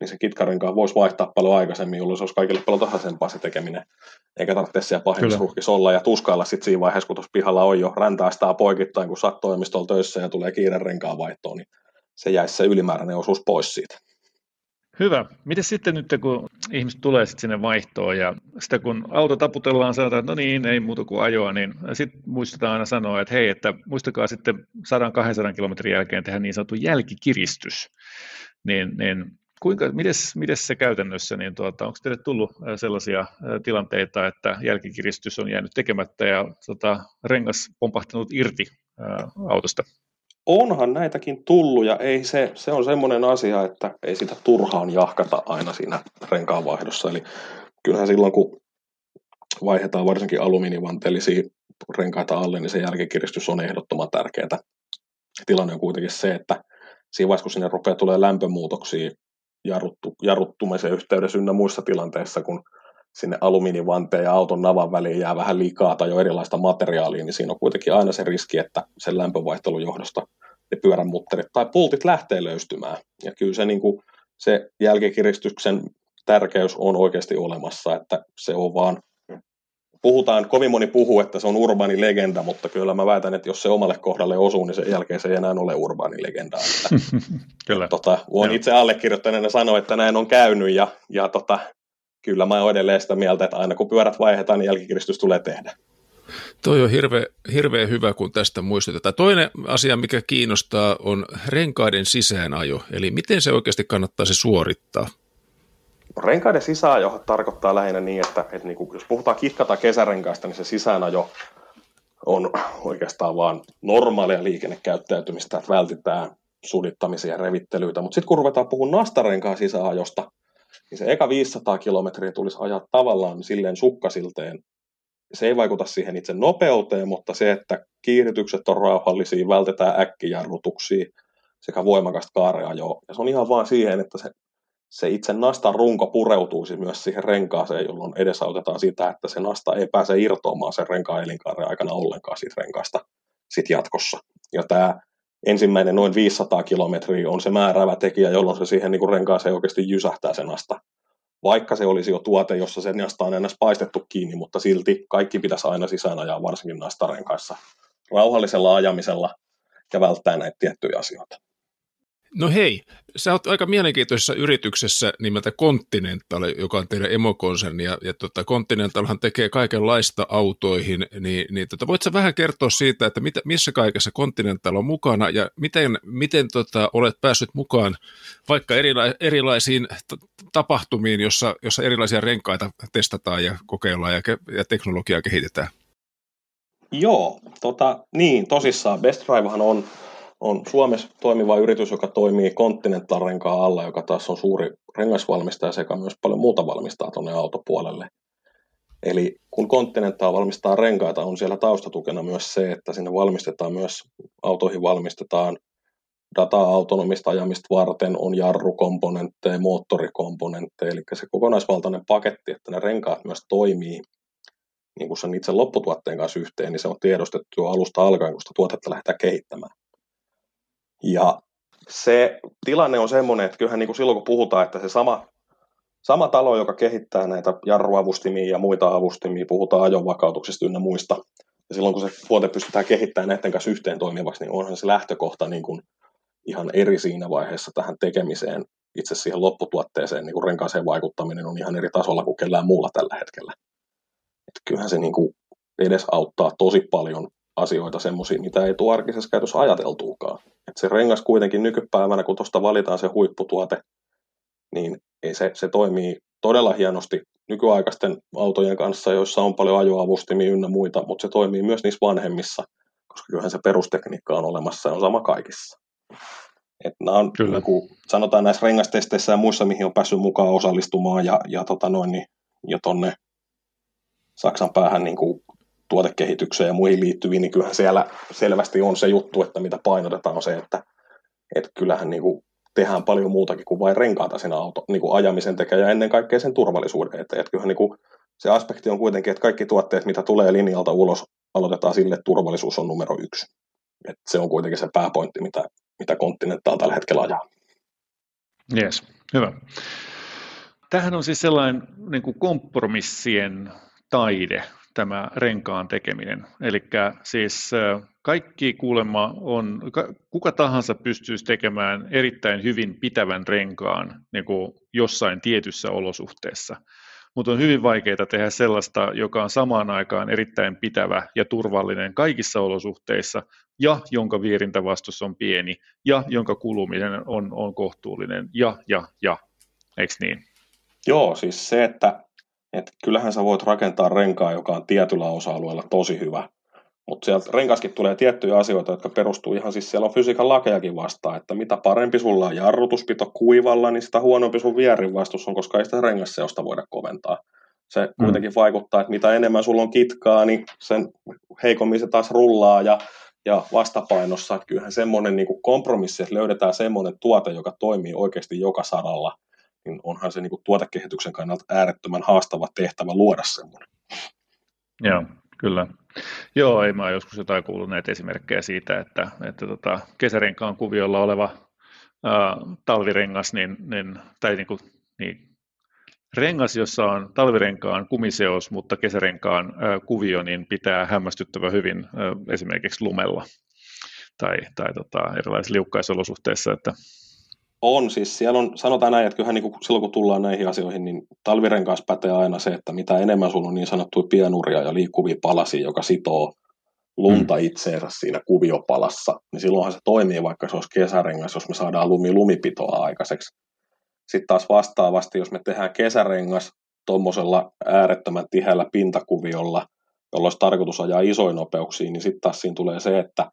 niin se kitkarenkaan voisi vaihtaa paljon aikaisemmin, jolloin se olisi kaikille paljon tasaisempaa se tekeminen. Eikä tarvitse siellä pahimmissa olla ja tuskailla sitten siinä vaiheessa, kun tuossa pihalla on jo räntäästää poikittain, kun saat toimistolla töissä ja tulee kiire renkaan vaihtoon, niin se jäisi se ylimääräinen osuus pois siitä. Hyvä. Miten sitten nyt, kun ihmiset tulee sitten sinne vaihtoon ja sitä kun auto taputellaan, sanotaan, että no niin, ei muuta kuin ajoa, niin sitten muistetaan aina sanoa, että hei, että muistakaa sitten 100-200 kilometrin jälkeen tehdä niin sanottu jälkikiristys. Niin, niin kuinka, mides, mides se käytännössä, niin tuota, onko teille tullut sellaisia tilanteita, että jälkikiristys on jäänyt tekemättä ja tota, rengas pompahtanut irti ää, autosta? Onhan näitäkin tullut ja ei se, se on semmoinen asia, että ei sitä turhaan jahkata aina siinä renkaanvaihdossa. Eli kyllähän silloin, kun vaihdetaan varsinkin alumiinivanteellisia renkaita alle, niin se jälkikiristys on ehdottoman tärkeää. Tilanne on kuitenkin se, että siinä vaiheessa, kun sinne rupeaa tulee lämpömuutoksia jarruttu, jarruttumisen yhteydessä ynnä muissa tilanteissa, kun sinne alumiinivanteen ja auton navan väliin jää vähän liikaa tai jo erilaista materiaalia, niin siinä on kuitenkin aina se riski, että sen lämpövaihtelun johdosta ne pyörän mutterit tai pultit lähtee löystymään. Ja kyllä se, niin kuin, se jälkikiristyksen tärkeys on oikeasti olemassa, että se on vaan puhutaan, kovin moni puhuu, että se on urbaani legenda, mutta kyllä mä väitän, että jos se omalle kohdalle osuu, niin sen jälkeen se ei enää ole urbaani legenda. Että, kyllä. Tota, voin itse allekirjoittaneena sanoa, että näin on käynyt ja, ja tota, kyllä mä olen edelleen sitä mieltä, että aina kun pyörät vaihdetaan, niin jälkikiristys tulee tehdä. Toi on hirveän hirveä hyvä, kun tästä muistutetaan. Toinen asia, mikä kiinnostaa, on renkaiden sisäänajo. Eli miten se oikeasti kannattaa se suorittaa? Renkaiden sisäänajo tarkoittaa lähinnä niin, että, että niin kuin, jos puhutaan kitka- tai kesärenkaista, niin se sisäänajo on oikeastaan vain normaalia liikennekäyttäytymistä, että vältetään sudittamisia ja revittelyitä. Mutta sitten kun ruvetaan puhumaan nastarenkaan sisäänajosta, niin se eka 500 kilometriä tulisi ajaa tavallaan silleen sukkasilteen. Se ei vaikuta siihen itse nopeuteen, mutta se, että kiihdytykset on rauhallisia, vältetään äkkijarrutuksia sekä voimakasta kaareajoa. Ja se on ihan vaan siihen, että se, se itse nastan runko pureutuisi myös siihen renkaaseen, jolloin edesautetaan sitä, että se nasta ei pääse irtoamaan sen renkaan elinkaaren aikana ollenkaan siitä renkaasta sit jatkossa. Ja tämä ensimmäinen noin 500 kilometriä on se määräävä tekijä, jolloin se siihen niin renkaaseen oikeasti jysähtää sen nasta. Vaikka se olisi jo tuote, jossa se nasta on enää paistettu kiinni, mutta silti kaikki pitäisi aina sisään ajaa, varsinkin nastarenkaissa, rauhallisella ajamisella ja välttää näitä tiettyjä asioita. No hei, sä oot aika mielenkiintoisessa yrityksessä nimeltä Continental, joka on teidän emokonserni, ja, ja tota, Continentalhan tekee kaikenlaista autoihin, niin, niin tota, voit sä vähän kertoa siitä, että mitä, missä kaikessa Continental on mukana, ja miten, miten tota, olet päässyt mukaan vaikka erila- erilaisiin t- tapahtumiin, jossa, jossa erilaisia renkaita testataan ja kokeillaan ja, ja teknologiaa kehitetään? Joo, tota, niin tosissaan Best Drivehan on on Suomessa toimiva yritys, joka toimii Continental renkaan alla, joka taas on suuri rengasvalmistaja sekä myös paljon muuta valmistaa tuonne autopuolelle. Eli kun Continental valmistaa renkaita, on siellä taustatukena myös se, että sinne valmistetaan myös, autoihin valmistetaan dataa autonomista ajamista varten, on jarrukomponentteja, moottorikomponentteja, eli se kokonaisvaltainen paketti, että ne renkaat myös toimii niin kuin sen itse lopputuotteen kanssa yhteen, niin se on tiedostettu jo alusta alkaen, kun sitä tuotetta lähdetään kehittämään. Ja se tilanne on semmoinen, että kyllähän niin kuin silloin kun puhutaan, että se sama, sama talo, joka kehittää näitä jarruavustimia ja muita avustimia, puhutaan ajonvakautuksesta ynnä muista, ja silloin kun se tuote pystytään kehittämään näiden kanssa yhteen toimivaksi, niin onhan se lähtökohta niin kuin ihan eri siinä vaiheessa tähän tekemiseen, itse siihen lopputuotteeseen, niin kuin renkaaseen vaikuttaminen on ihan eri tasolla kuin kellään muulla tällä hetkellä. Että kyllähän se niin kuin edesauttaa tosi paljon asioita semmoisia, mitä ei tule arkisessa käytössä ajateltuukaan. Et se rengas kuitenkin nykypäivänä, kun tuosta valitaan se huipputuote, niin se, se toimii todella hienosti nykyaikaisten autojen kanssa, joissa on paljon ajoavustimia ynnä muita, mutta se toimii myös niissä vanhemmissa, koska kyllähän se perustekniikka on olemassa ja on sama kaikissa. Et nämä on, Kyllä. Niin sanotaan näissä rengastesteissä ja muissa, mihin on päässyt mukaan osallistumaan ja, ja, tota noin, niin, ja tonne Saksan päähän niin kuin tuotekehitykseen ja muihin liittyviin, niin kyllähän siellä selvästi on se juttu, että mitä painotetaan on se, että, että kyllähän niin kuin tehdään paljon muutakin kuin vain renkaata sen auto, niin kuin ajamisen tekee ja ennen kaikkea sen turvallisuuden eteen. Että kyllähän niin kuin se aspekti on kuitenkin, että kaikki tuotteet, mitä tulee linjalta ulos, aloitetaan sille, että turvallisuus on numero yksi. Et se on kuitenkin se pääpointti, mitä, mitä Continental tällä hetkellä ajaa. Yes, hyvä. Tähän on siis sellainen niin kuin kompromissien taide, tämä renkaan tekeminen. Eli siis kaikki kuulemma on, kuka tahansa pystyisi tekemään erittäin hyvin pitävän renkaan niin kuin jossain tietyssä olosuhteessa. Mutta on hyvin vaikeaa tehdä sellaista, joka on samaan aikaan erittäin pitävä ja turvallinen kaikissa olosuhteissa, ja jonka vierintävastus on pieni, ja jonka kuluminen on, on kohtuullinen, ja, ja, ja. Eikö niin? Joo, siis se, että, että kyllähän sä voit rakentaa renkaa, joka on tietyllä osa-alueella tosi hyvä, mutta sieltä renkaskin tulee tiettyjä asioita, jotka perustuu ihan siis, siellä on fysiikan lakejakin vastaan, että mitä parempi sulla on jarrutuspito kuivalla, niin sitä huonompi sun vierin vastus on, koska ei sitä rengasseosta voida koventaa. Se mm. kuitenkin vaikuttaa, että mitä enemmän sulla on kitkaa, niin sen heikommin se taas rullaa ja, ja vastapainossa. Että kyllähän semmoinen niin kompromissi, että löydetään semmoinen tuote, joka toimii oikeasti joka saralla, niin onhan se niin tuotekehityksen kannalta äärettömän haastava tehtävä luoda semmoinen. Joo, kyllä. Joo, ei mä joskus jotain kuullut näitä esimerkkejä siitä, että, että tota, kesärenkaan kuviolla oleva ää, talvirengas, niin, niin, tai niin kuin, niin, rengas, jossa on talvirenkaan kumiseos, mutta kesärenkaan ää, kuvio, niin pitää hämmästyttävän hyvin ää, esimerkiksi lumella tai, tai tota, erilaisissa liukkaisolosuhteissa, että on, siis siellä on, sanotaan näin, että kyllähän niin kuin silloin kun tullaan näihin asioihin, niin talvirenkaassa pätee aina se, että mitä enemmän sulla on niin sanottuja pienuria ja liikkuvia palasia, joka sitoo lunta mm. itseensä siinä kuviopalassa, niin silloinhan se toimii, vaikka se olisi kesärengas, jos me saadaan lumi-lumipitoa aikaiseksi. Sitten taas vastaavasti, jos me tehdään kesärengas tuommoisella äärettömän tiheällä pintakuviolla, jolla olisi tarkoitus ajaa isoin nopeuksiin, niin sitten taas siinä tulee se, että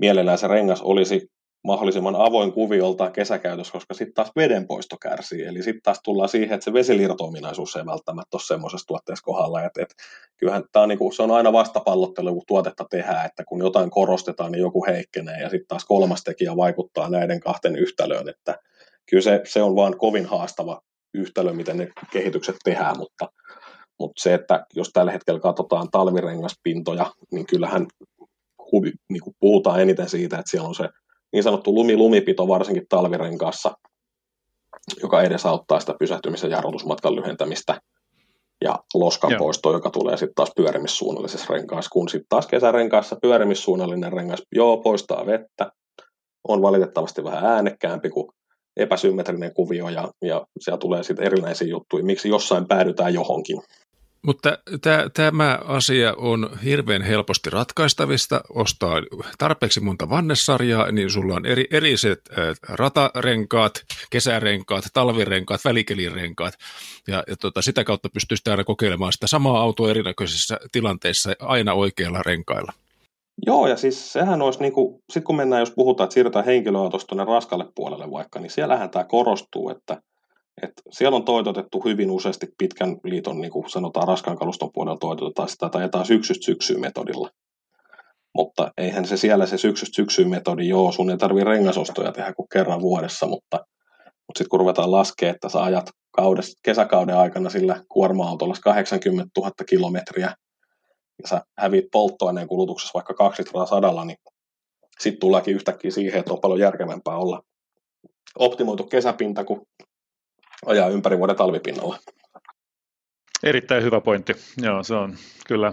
mielellään se rengas olisi mahdollisimman avoin kuviolta kesäkäytössä, koska sitten taas vedenpoisto kärsii. Eli sitten taas tullaan siihen, että se vesilirto-ominaisuus ei välttämättä ole semmoisessa tuotteessa kohdalla. Et, et, kyllähän tämä on, niinku, se on aina vastapallottelu, kun tuotetta tehdään, että kun jotain korostetaan, niin joku heikkenee, ja sitten taas kolmas tekijä vaikuttaa näiden kahten yhtälöön. Että kyllä se, se on vaan kovin haastava yhtälö, miten ne kehitykset tehdään, mutta, mutta se, että jos tällä hetkellä katsotaan talvirengaspintoja, niin kyllähän huvi, niin kuin puhutaan eniten siitä, että siellä on se niin sanottu lumi-lumipito varsinkin talvirenkaassa, joka edesauttaa sitä pysähtymisen jarrutusmatkan lyhentämistä ja loskan poisto, joka tulee sitten taas pyörimissuunnallisessa renkaassa, kun sitten taas kesärenkaassa pyörimissuunnallinen rengas, joo, poistaa vettä, on valitettavasti vähän äänekkäämpi kuin epäsymmetrinen kuvio ja, ja siellä tulee sitten erinäisiä juttuja, miksi jossain päädytään johonkin. Mutta tämä asia on hirveän helposti ratkaistavista. Ostaa tarpeeksi monta vannesarjaa, niin sulla on eri, eriset ratarenkaat, kesärenkaat, talvirenkaat, välikelirenkaat. Ja, ja tota, sitä kautta pystyisi aina kokeilemaan sitä samaa autoa erinäköisissä tilanteissa aina oikealla renkailla. Joo, ja siis sehän olisi, niin kuin, sit kun mennään, jos puhutaan, että siirrytään henkilöautosta tuonne raskalle puolelle vaikka, niin siellähän tämä korostuu, että et siellä on toitotettu hyvin useasti pitkän liiton, niin kuin sanotaan raskaan kaluston puolella toitotetaan sitä tai jotain syksystä syksyyn metodilla. Mutta eihän se siellä se syksystä syksyyn metodi, joo, sun ei tarvitse rengasostoja tehdä kuin kerran vuodessa, mutta, mutta sitten kun ruvetaan laskemaan, että sä ajat kaudessa, kesäkauden aikana sillä kuorma-autolla 80 000 kilometriä, ja sä hävit polttoaineen kulutuksessa vaikka 2 litraa sadalla, niin sitten tullaankin yhtäkkiä siihen, että on paljon järkevämpää olla optimoitu kesäpinta kuin ajaa ympäri vuoden talvipinnalla. Erittäin hyvä pointti. Joo, se on kyllä.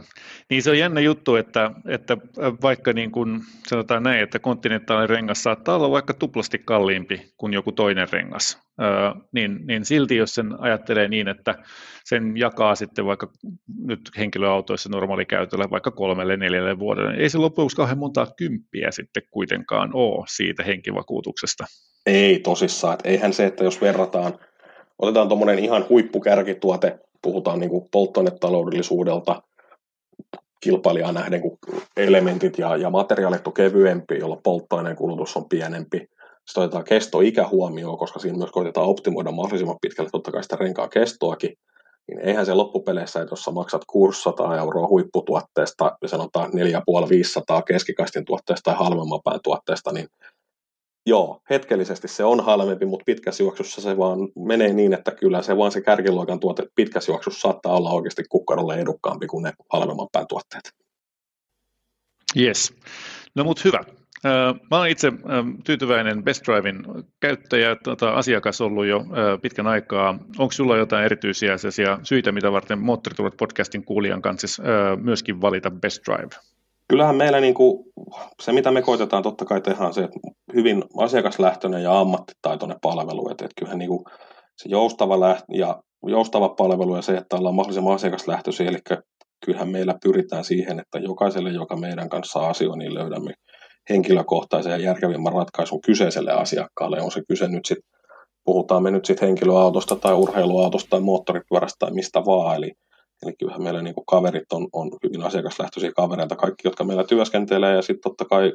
Niin se on jännä juttu, että, että vaikka niin kuin sanotaan näin, että kontinentaalinen rengas saattaa olla vaikka tuplasti kalliimpi kuin joku toinen rengas, niin, niin silti jos sen ajattelee niin, että sen jakaa sitten vaikka nyt henkilöautoissa normaalikäytöllä vaikka kolmelle, neljälle vuodelle, niin ei se lopuksi kauhean montaa kymppiä sitten kuitenkaan ole siitä henkivakuutuksesta. Ei tosissaan, että eihän se, että jos verrataan otetaan tuommoinen ihan huippukärkituote, puhutaan niin polttoainetaloudellisuudelta kilpailijaa nähden, kun elementit ja, ja materiaalit on kevyempi, jolla polttoaineen kulutus on pienempi. Sitten otetaan kestoikä huomioon, koska siinä myös koitetaan optimoida mahdollisimman pitkälle totta kai sitä renkaan kestoakin. Niin eihän se loppupeleissä, että jos sä maksat 600 euroa huipputuotteesta ja sanotaan 4,5-500 keskikaistin tuotteesta tai halvemman pään tuotteesta, niin joo, hetkellisesti se on halvempi, mutta pitkässä juoksussa se vaan menee niin, että kyllä se vaan se kärkiluokan tuote pitkässä juoksussa saattaa olla oikeasti kukkarolle edukkaampi kuin ne halvemman pään tuotteet. Yes. No mutta hyvä. Mä olen itse tyytyväinen Best Drivein käyttäjä, tota, asiakas ollut jo pitkän aikaa. Onko sulla jotain erityisiä syitä, mitä varten Moottoriturvat podcastin kuulijan kanssa myöskin valita Best Drive? Kyllähän meillä niin kuin, se, mitä me koitetaan totta kai tehdä, on se, että hyvin asiakaslähtöinen ja ammattitaitoinen palvelu. Että, että kyllähän niin kuin, se joustava, läht- ja joustava palvelu ja se, että ollaan mahdollisimman asiakaslähtöisiä, eli kyllähän meillä pyritään siihen, että jokaiselle, joka meidän kanssa asioi, niin löydämme henkilökohtaisen ja järkevimmän ratkaisun kyseiselle asiakkaalle. On se kyse nyt sitten, puhutaan me nyt sitten henkilöautosta tai urheiluautosta tai moottoripyörästä tai mistä vaan. Eli, eli kyllähän meillä niin kaverit on, on hyvin asiakaslähtöisiä kavereita, kaikki, jotka meillä työskentelee. Ja sitten totta kai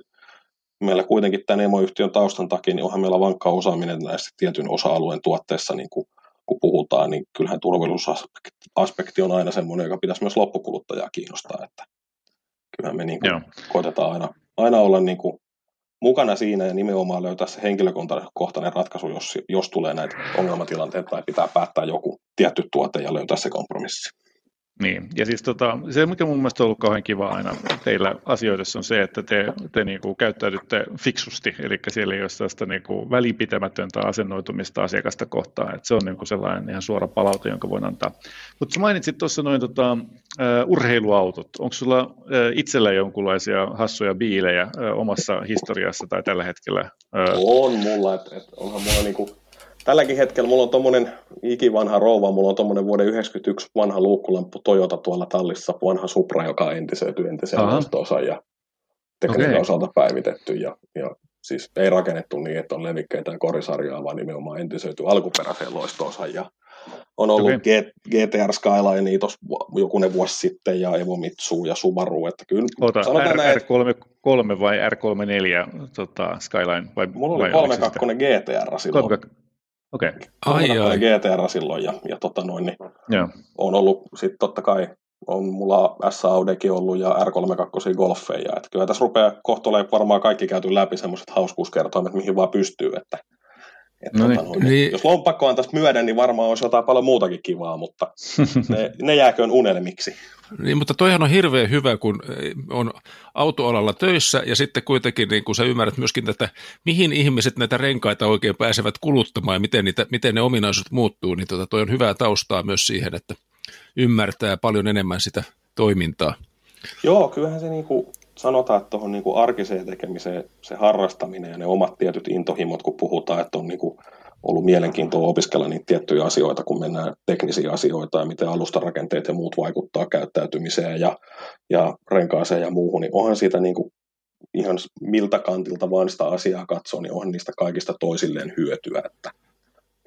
meillä kuitenkin tämän emoyhtiön taustan takia, niin onhan meillä vankka osaaminen näissä tietyn osa-alueen tuotteissa, niin kuin, kun puhutaan, niin kyllähän turvallisuusaspekti on aina semmoinen, joka pitäisi myös loppukuluttajaa kiinnostaa, että kyllähän me niin kuin koitetaan aina aina olla niin kuin mukana siinä ja nimenomaan löytää se henkilökohtainen ratkaisu, jos, jos tulee näitä ongelmatilanteita tai pitää päättää joku tietty tuote ja löytää se kompromissi. Niin, ja siis tota, se, mikä mun mielestä on ollut kauhean kiva aina teillä asioidessa on se, että te, te niinku käyttäydytte fiksusti, eli siellä ei ole sellaista niinku välipitämätöntä asennoitumista asiakasta kohtaan, että se on niinku sellainen ihan suora palaute, jonka voin antaa. Mutta mainitsit tuossa noin tota, uh, urheiluautot, onko sulla uh, itsellä jonkunlaisia hassuja biilejä uh, omassa historiassa tai tällä hetkellä? Uh... On mulla, että et onhan mulla niinku tälläkin hetkellä mulla on tommonen ikivanha rouva, mulla on tommonen vuoden 91 vanha luukkulamppu Toyota tuolla tallissa, vanha Supra, joka on entisöity entisen osa ja tekniikan okay. osalta päivitetty ja, ja siis ei rakennettu niin, että on levikkeitä ja korisarjaa, vaan nimenomaan entisöity alkuperäiseen loistoosaan ja on ollut okay. GTR Skyline tuossa jokunen vuosi sitten ja Evo Mitsu ja Subaru. Että kyllä, Ota, R, näin, R33 vai R34 tota, Skyline? Vai, mulla oli 32 GTR silloin. 3, Okei. Okay. Ai, ai. GTR silloin ja, ja tota noin, niin yeah. on ollut sitten totta kai on mulla S-Audekin ollut ja R32 Golfeja. Että kyllä tässä rupeaa kohtolemaan varmaan kaikki käyty läpi semmoiset hauskuuskertoimet, mihin vaan pystyy. Että, että no tota, niin, niin. Jos lompakko antaisi myödä, niin varmaan olisi jotain paljon muutakin kivaa, mutta ne, ne jääköön unelmiksi. Niin, mutta toihan on hirveän hyvä, kun on autoalalla töissä ja sitten kuitenkin niin kun sä ymmärrät myöskin tätä, mihin ihmiset näitä renkaita oikein pääsevät kuluttamaan ja miten, niitä, miten ne ominaisuudet muuttuu, niin tota, toi on hyvää taustaa myös siihen, että ymmärtää paljon enemmän sitä toimintaa. Joo, kyllähän se niin kuin sanotaan, että tuohon niin arkiseen tekemiseen se harrastaminen ja ne omat tietyt intohimot, kun puhutaan, että on niin kuin ollut mielenkiintoa opiskella niitä tiettyjä asioita, kun mennään teknisiä asioita ja miten alustarakenteet ja muut vaikuttaa käyttäytymiseen ja, ja renkaaseen ja muuhun, niin onhan siitä niin kuin ihan miltä kantilta vaan sitä asiaa katsoo, niin onhan niistä kaikista toisilleen hyötyä, että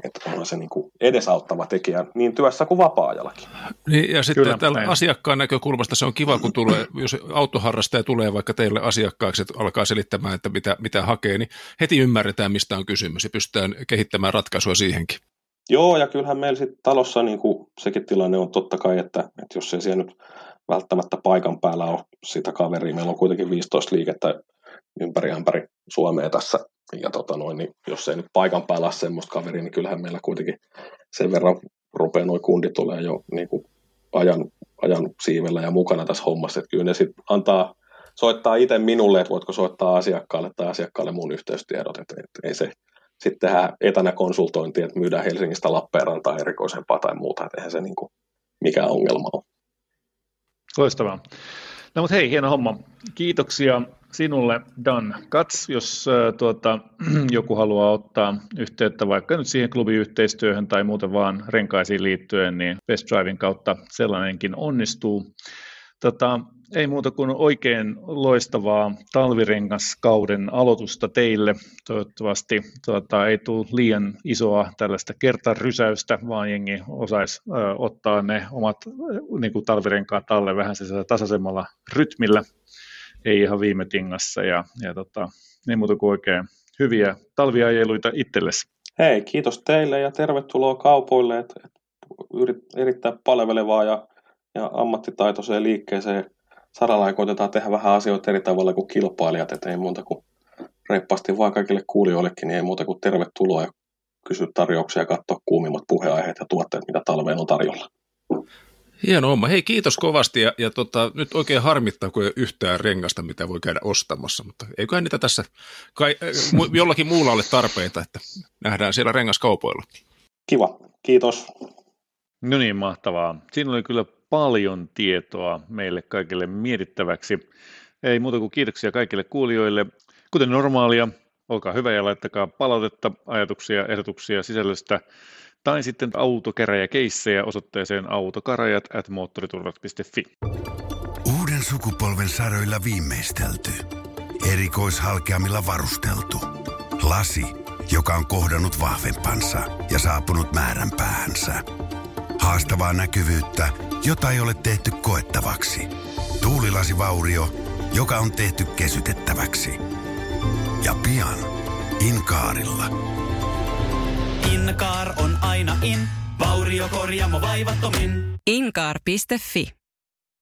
että onhan se niin kuin edesauttava tekijä niin työssä kuin vapaa-ajallakin. Niin, ja sitten Kyllä, tällä näin. asiakkaan näkökulmasta se on kiva, kun tulee, jos autoharrastaja tulee vaikka teille asiakkaaksi, että alkaa selittämään, että mitä, mitä hakee, niin heti ymmärretään, mistä on kysymys ja pystytään kehittämään ratkaisua siihenkin. Joo, ja kyllähän meillä sitten talossa niin kuin sekin tilanne on totta kai, että, että jos ei siellä nyt välttämättä paikan päällä ole sitä kaveria, meillä on kuitenkin 15 liikettä ympäri ämpäri Suomea tässä ja tota noin, niin jos ei nyt paikan päällä ole semmoista kaveria, niin kyllähän meillä kuitenkin sen verran rupeaa noin kundit tulee jo niin kuin ajan, ajan siivellä ja mukana tässä hommassa, että kyllä ne sitten antaa, soittaa itse minulle, että voitko soittaa asiakkaalle tai asiakkaalle mun yhteystiedot, että, että ei se sitten tehdä etänä konsultointia, että myydään Helsingistä Lappeenrantaan erikoisempaa tai muuta, että eihän se niin kuin mikään ongelma ole. Loistavaa. No mutta hei, hieno homma. Kiitoksia sinulle Dan Kats, jos äh, tuota, joku haluaa ottaa yhteyttä vaikka nyt siihen klubiyhteistyöhön tai muuten vaan renkaisiin liittyen, niin Best Driving kautta sellainenkin onnistuu. Tota, ei muuta kuin oikein loistavaa talvirengaskauden aloitusta teille. Toivottavasti tuota, ei tule liian isoa tällaista kertarysäystä, vaan jengi osaisi ö, ottaa ne omat niin kuin talvirenkaat talle vähän tasaisemmalla rytmillä, ei ihan viime tingassa. Ja, ja tota, ei muuta kuin oikein hyviä talviajeluita itsellesi. Hei, kiitos teille ja tervetuloa kaupoille. Et, et, erittäin palvelevaa ja, ja ammattitaitoiseen liikkeeseen saralla ja koitetaan tehdä vähän asioita eri tavalla kuin kilpailijat, että ei muuta kuin reippaasti vaan kaikille kuulijoillekin, niin ei muuta kuin tervetuloa ja kysy tarjouksia ja katsoa kuumimmat puheenaiheet ja tuotteet, mitä talveen on tarjolla. Hieno homma. Hei, kiitos kovasti ja, ja tota, nyt oikein harmittaa, kun ei ole yhtään rengasta, mitä voi käydä ostamassa, mutta eiköhän niitä tässä kai, äh, jollakin muulla ole tarpeita, että nähdään siellä rengaskaupoilla. Kiva, kiitos. No niin, mahtavaa. Siinä oli kyllä paljon tietoa meille kaikille mietittäväksi. Ei muuta kuin kiitoksia kaikille kuulijoille. Kuten normaalia, olkaa hyvä ja laittakaa palautetta, ajatuksia, ehdotuksia sisällöstä tai sitten autokäräjäkeissejä osoitteeseen autokarajat at moottoriturvat.fi. Uuden sukupolven saroilla viimeistelty. Erikoishalkeamilla varusteltu. Lasi, joka on kohdannut vahvempansa ja saapunut määränpäähänsä. Haastavaa näkyvyyttä, jota ei ole tehty koettavaksi. Tuulilasivaurio, joka on tehty kesytettäväksi. Ja pian Inkaarilla. Inkaar on aina in, vauriokorjaamo vaivattomin. Inkaar.fi